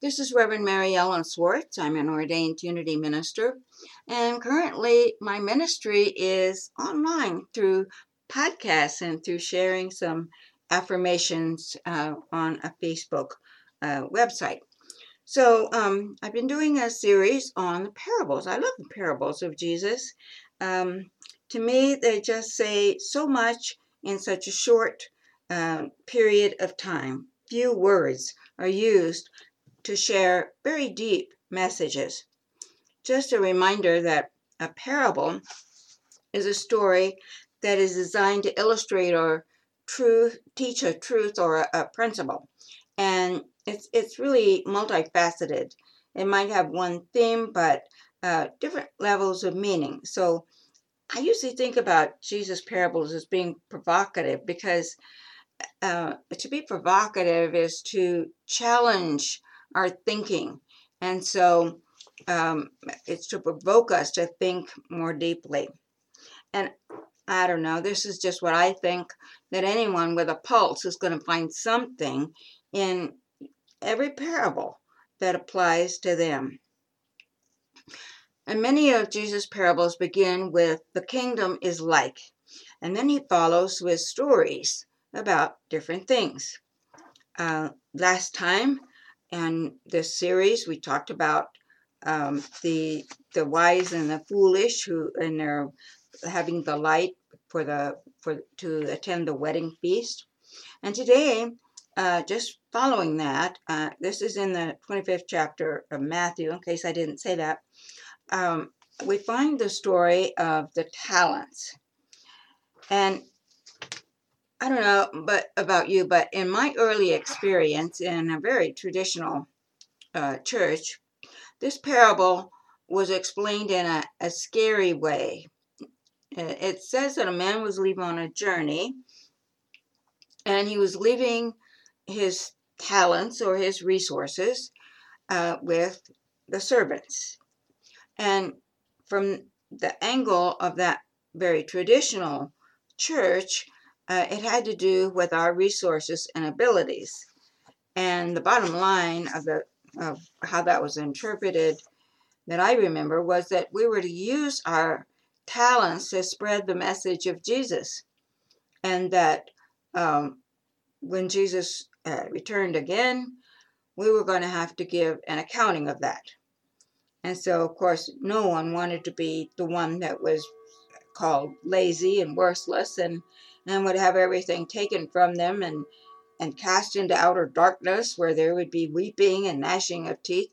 This is Reverend Mary Ellen Swartz. I'm an ordained Unity minister, and currently my ministry is online through podcasts and through sharing some affirmations uh, on a Facebook uh, website. So um, I've been doing a series on the parables. I love the parables of Jesus. Um, to me, they just say so much in such a short uh, period of time. Few words are used to share very deep messages. Just a reminder that a parable is a story that is designed to illustrate or truth, teach a truth or a, a principle. And it's, it's really multifaceted. It might have one theme, but uh, different levels of meaning. So I usually think about Jesus' parables as being provocative because uh, to be provocative is to challenge our thinking. And so um, it's to provoke us to think more deeply. And I don't know, this is just what I think that anyone with a pulse is going to find something in every parable that applies to them. And many of Jesus' parables begin with, the kingdom is like. And then he follows with stories about different things. Uh, last time, and this series, we talked about um, the the wise and the foolish who and they're having the light for the for to attend the wedding feast. And today, uh, just following that, uh, this is in the 25th chapter of Matthew. In case I didn't say that, um, we find the story of the talents. And I don't know but about you, but in my early experience in a very traditional uh, church, this parable was explained in a, a scary way. It says that a man was leaving on a journey and he was leaving his talents or his resources uh, with the servants. And from the angle of that very traditional church, uh, it had to do with our resources and abilities. And the bottom line of, the, of how that was interpreted that I remember was that we were to use our talents to spread the message of Jesus. And that um, when Jesus uh, returned again, we were going to have to give an accounting of that. And so, of course, no one wanted to be the one that was called lazy and worthless and and would have everything taken from them and and cast into outer darkness where there would be weeping and gnashing of teeth.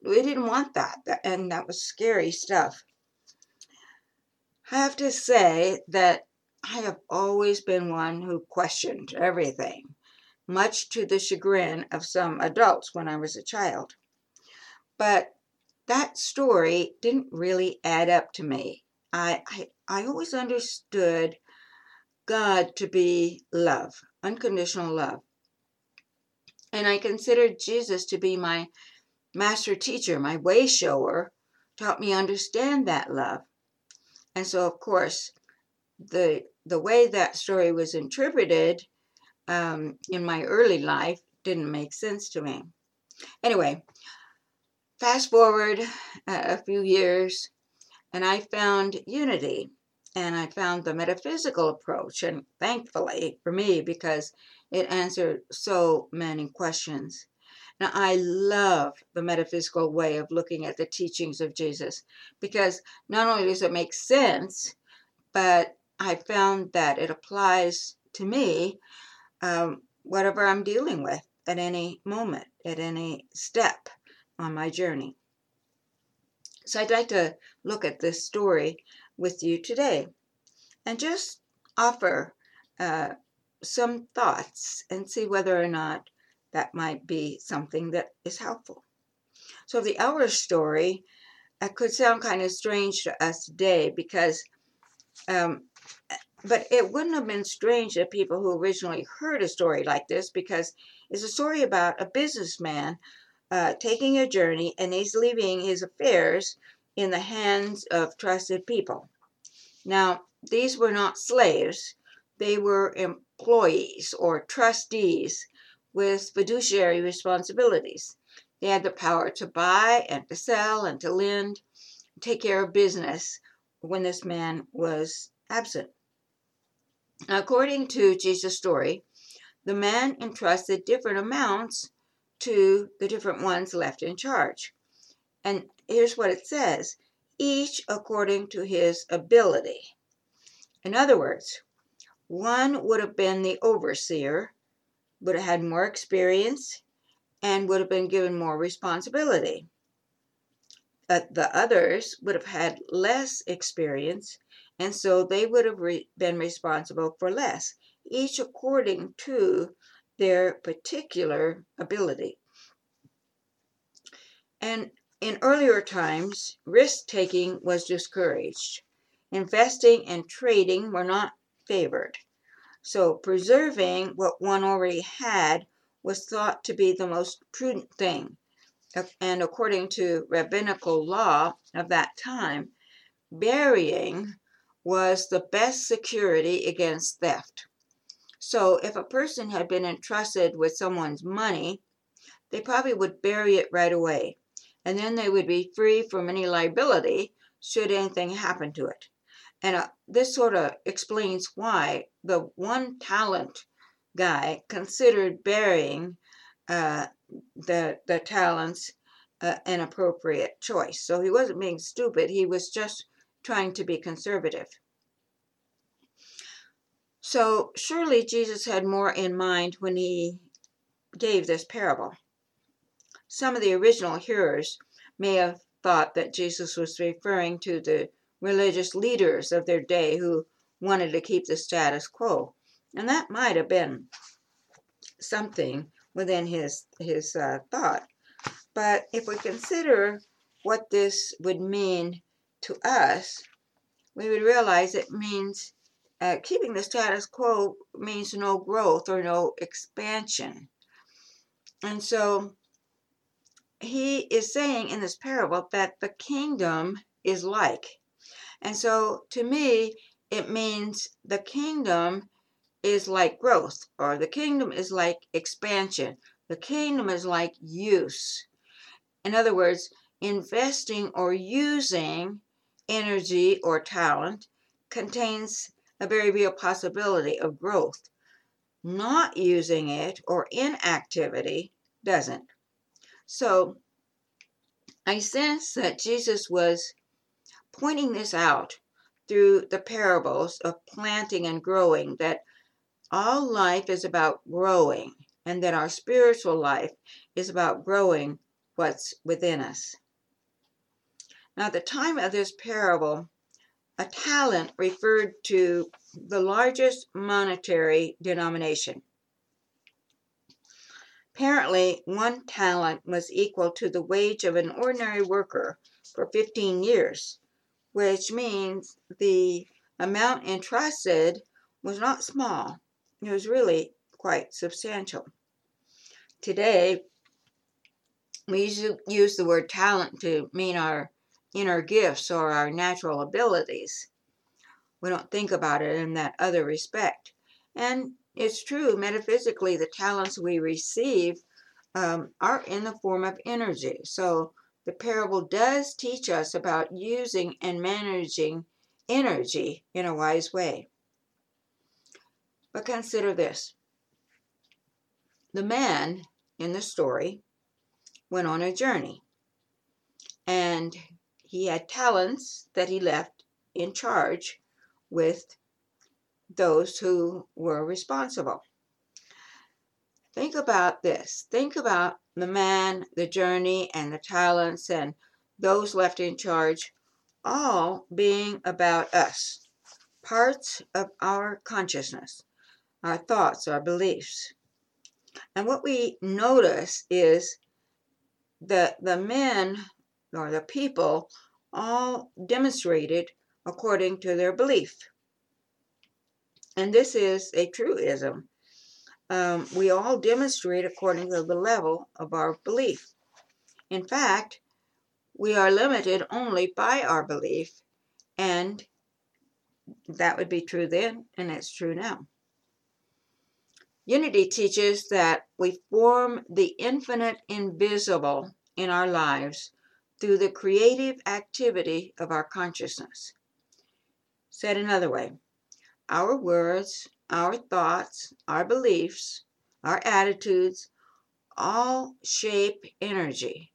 We didn't want that, and that was scary stuff. I have to say that I have always been one who questioned everything, much to the chagrin of some adults when I was a child. But that story didn't really add up to me. I, I, I always understood God to be love, unconditional love. And I considered Jesus to be my master teacher, my way shower, taught me understand that love. And so, of course, the the way that story was interpreted um, in my early life didn't make sense to me. Anyway, fast forward a few years, and I found unity and I found the metaphysical approach, and thankfully for me, because it answered so many questions. Now, I love the metaphysical way of looking at the teachings of Jesus because not only does it make sense, but I found that it applies to me, um, whatever I'm dealing with at any moment, at any step on my journey. So I'd like to look at this story with you today and just offer uh, some thoughts and see whether or not that might be something that is helpful. So, the our story uh, could sound kind of strange to us today because, um, but it wouldn't have been strange to people who originally heard a story like this because it's a story about a businessman uh, taking a journey and he's leaving his affairs in the hands of trusted people. Now, these were not slaves, they were employees or trustees with fiduciary responsibilities. They had the power to buy and to sell and to lend, take care of business when this man was absent. According to Jesus' story, the man entrusted different amounts to the different ones left in charge. And here's what it says each according to his ability. In other words, one would have been the overseer, would have had more experience, and would have been given more responsibility. But the others would have had less experience, and so they would have re- been responsible for less, each according to their particular ability. And in earlier times, risk taking was discouraged. Investing and trading were not favored. So preserving what one already had was thought to be the most prudent thing. And according to rabbinical law of that time, burying was the best security against theft. So if a person had been entrusted with someone's money, they probably would bury it right away and then they would be free from any liability should anything happen to it. And uh, this sort of explains why the one talent guy considered burying uh, the the talents uh, an appropriate choice. So he wasn't being stupid. He was just trying to be conservative. So surely Jesus had more in mind when he gave this parable. Some of the original hearers may have thought that Jesus was referring to the religious leaders of their day who wanted to keep the status quo. And that might have been something within his, his uh, thought. But if we consider what this would mean to us, we would realize it means uh, keeping the status quo means no growth or no expansion. And so he is saying in this parable that the kingdom is like. And so to me, it means the kingdom is like growth, or the kingdom is like expansion. The kingdom is like use. In other words, investing or using energy or talent contains a very real possibility of growth. Not using it or inactivity doesn't. So I sense that Jesus was pointing this out through the parables of planting and growing, that all life is about growing, and that our spiritual life is about growing what's within us. Now, at the time of this parable, a talent referred to the largest monetary denomination. Apparently, one talent was equal to the wage of an ordinary worker for 15 years, which means the amount entrusted was not small. It was really quite substantial. Today, we use the word talent to mean our inner gifts or our natural abilities. We don't think about it in that other respect. And it's true, metaphysically, the talents we receive um, are in the form of energy. So the parable does teach us about using and managing energy in a wise way. But consider this the man in the story went on a journey and he had talents that he left in charge with those who were responsible. Think about this. Think about the man, the journey, and the talents, and those left in charge, all being about us, parts of our consciousness, our thoughts, our beliefs. And what we notice is that the men or the people all demonstrated according to their belief. And this is a truism. Um, we all demonstrate according to the level of our belief. In fact, we are limited only by our belief, and that would be true then, and it's true now. Unity teaches that we form the infinite invisible in our lives through the creative activity of our consciousness. Said another way, our words, our thoughts, our beliefs, our attitudes all shape energy.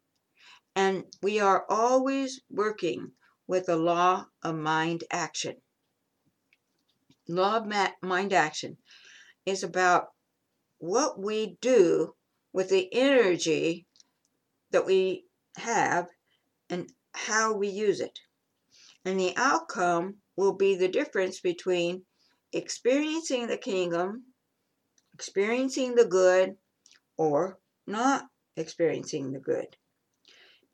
And we are always working with the law of mind action. Law of mind action is about what we do with the energy that we have and how we use it. And the outcome will be the difference between experiencing the kingdom, experiencing the good, or not experiencing the good.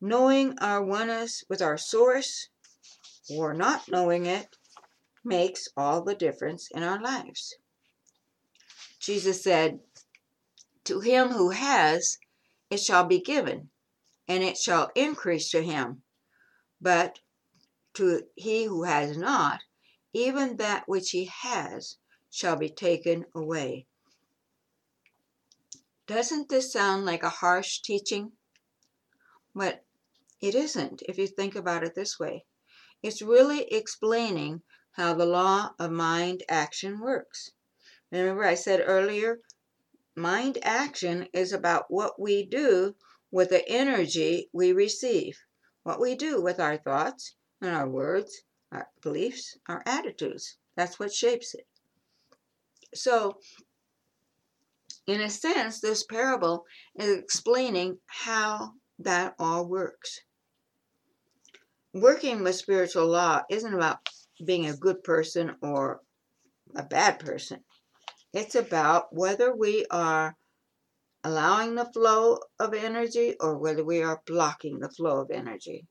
Knowing our oneness with our source or not knowing it makes all the difference in our lives. Jesus said, To him who has, it shall be given, and it shall increase to him. But to he who has not, even that which he has shall be taken away. Doesn't this sound like a harsh teaching? But it isn't if you think about it this way. It's really explaining how the law of mind action works. Remember, I said earlier, mind action is about what we do with the energy we receive, what we do with our thoughts and our words, our beliefs, our attitudes. That's what shapes it. So, in a sense, this parable is explaining how that all works. Working with spiritual law isn't about being a good person or a bad person. It's about whether we are allowing the flow of energy or whether we are blocking the flow of energy.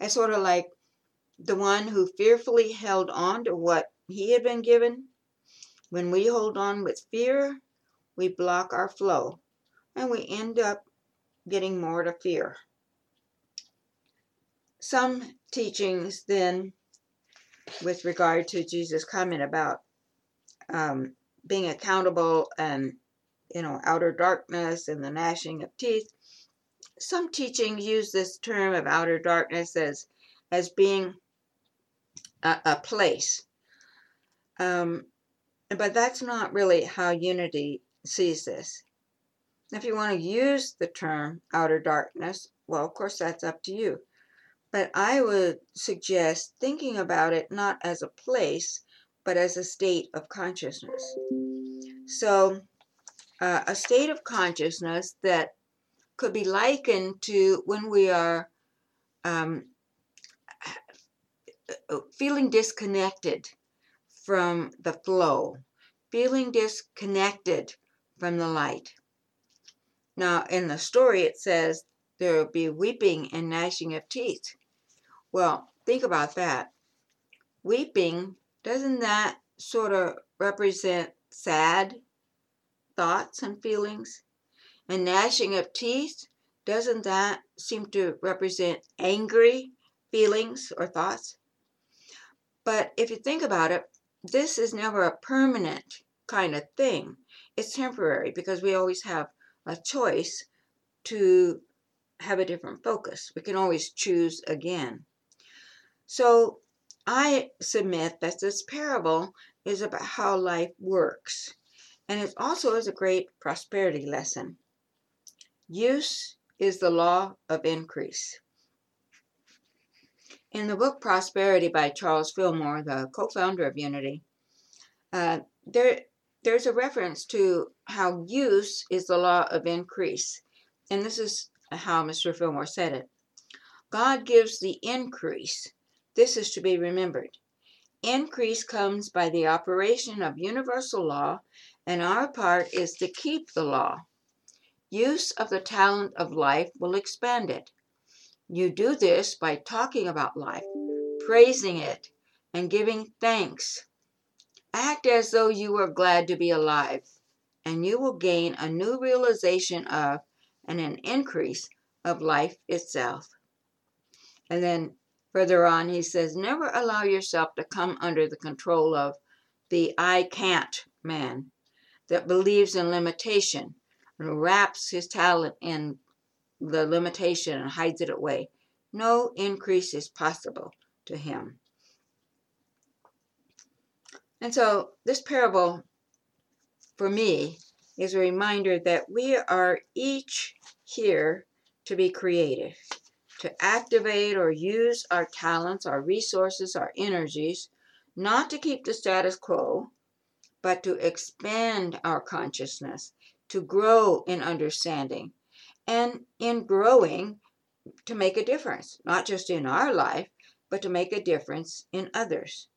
It's sort of like the one who fearfully held on to what he had been given. When we hold on with fear, we block our flow and we end up getting more to fear. Some teachings then with regard to Jesus' comment about um, being accountable and you know outer darkness and the gnashing of teeth. Some teachings use this term of outer darkness as as being a, a place, um, but that's not really how unity sees this. If you want to use the term outer darkness, well, of course, that's up to you. But I would suggest thinking about it not as a place, but as a state of consciousness. So, uh, a state of consciousness that could be likened to when we are um, Uh, feeling disconnected from the flow, feeling disconnected from the light. Now, in the story, it says there will be weeping and gnashing of teeth. Well, think about that. Weeping, doesn't that sort of represent sad thoughts and feelings? And gnashing of teeth, doesn't that seem to represent angry feelings or thoughts? But if you think about it, this is never a permanent kind of thing. It's temporary because we always have a choice to have a different focus. We can always choose again. So I submit that this parable is about how life works, and it also is a great prosperity lesson. Use is the law of increase. In the book Prosperity by Charles Fillmore, the co founder of Unity, uh, there, there's a reference to how use is the law of increase. And this is how Mr. Fillmore said it. God gives the increase. This is to be remembered. Increase comes by the operation of universal law, and our part is to keep the law. Use of the talent of life will expand it. You do this by talking about life, praising it, and giving thanks. Act as though you were glad to be alive, and you will gain a new realization of and an increase of life itself. And then further on, he says, Never allow yourself to come under the control of the I can't man. that believes in limitation and wraps his talent in the limitation and hides it away. No increase is possible to him. And so, this parable for me is a reminder that we are each here to be creative, to activate or use our talents, our resources, our energies, not to keep the status quo, but to expand our consciousness, to grow in understanding, and in growing, to make a difference, not just in our life, but to make a difference in others.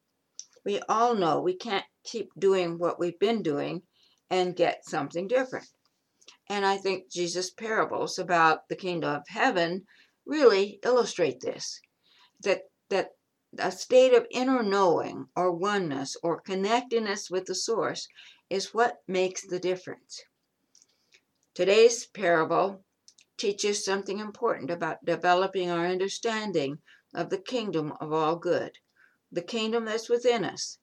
We all know we can't keep doing what we've been doing and get something different. And I think Jesus' parables about the kingdom of heaven really illustrate this that, that a state of inner knowing or oneness or connectedness with the source is what makes the difference. Today's parable teaches something important about developing our understanding of the kingdom of all good, the kingdom that's within us.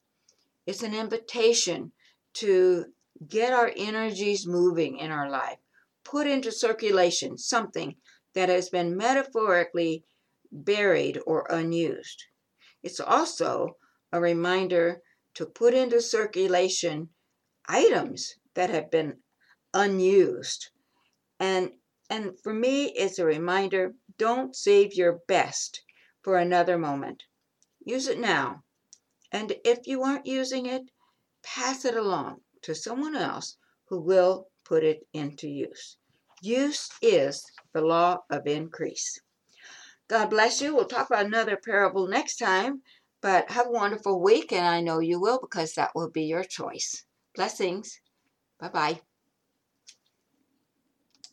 It's an invitation to get our energies moving in our life, put into circulation something that has been metaphorically buried or unused. It's also a reminder to put into circulation items that have been unused. And and for me it's a reminder don't save your best for another moment. Use it now. And if you aren't using it, pass it along to someone else who will put it into use. Use is the law of increase. God bless you. We'll talk about another parable next time, but have a wonderful week, and I know you will because that will be your choice. Blessings. Bye bye.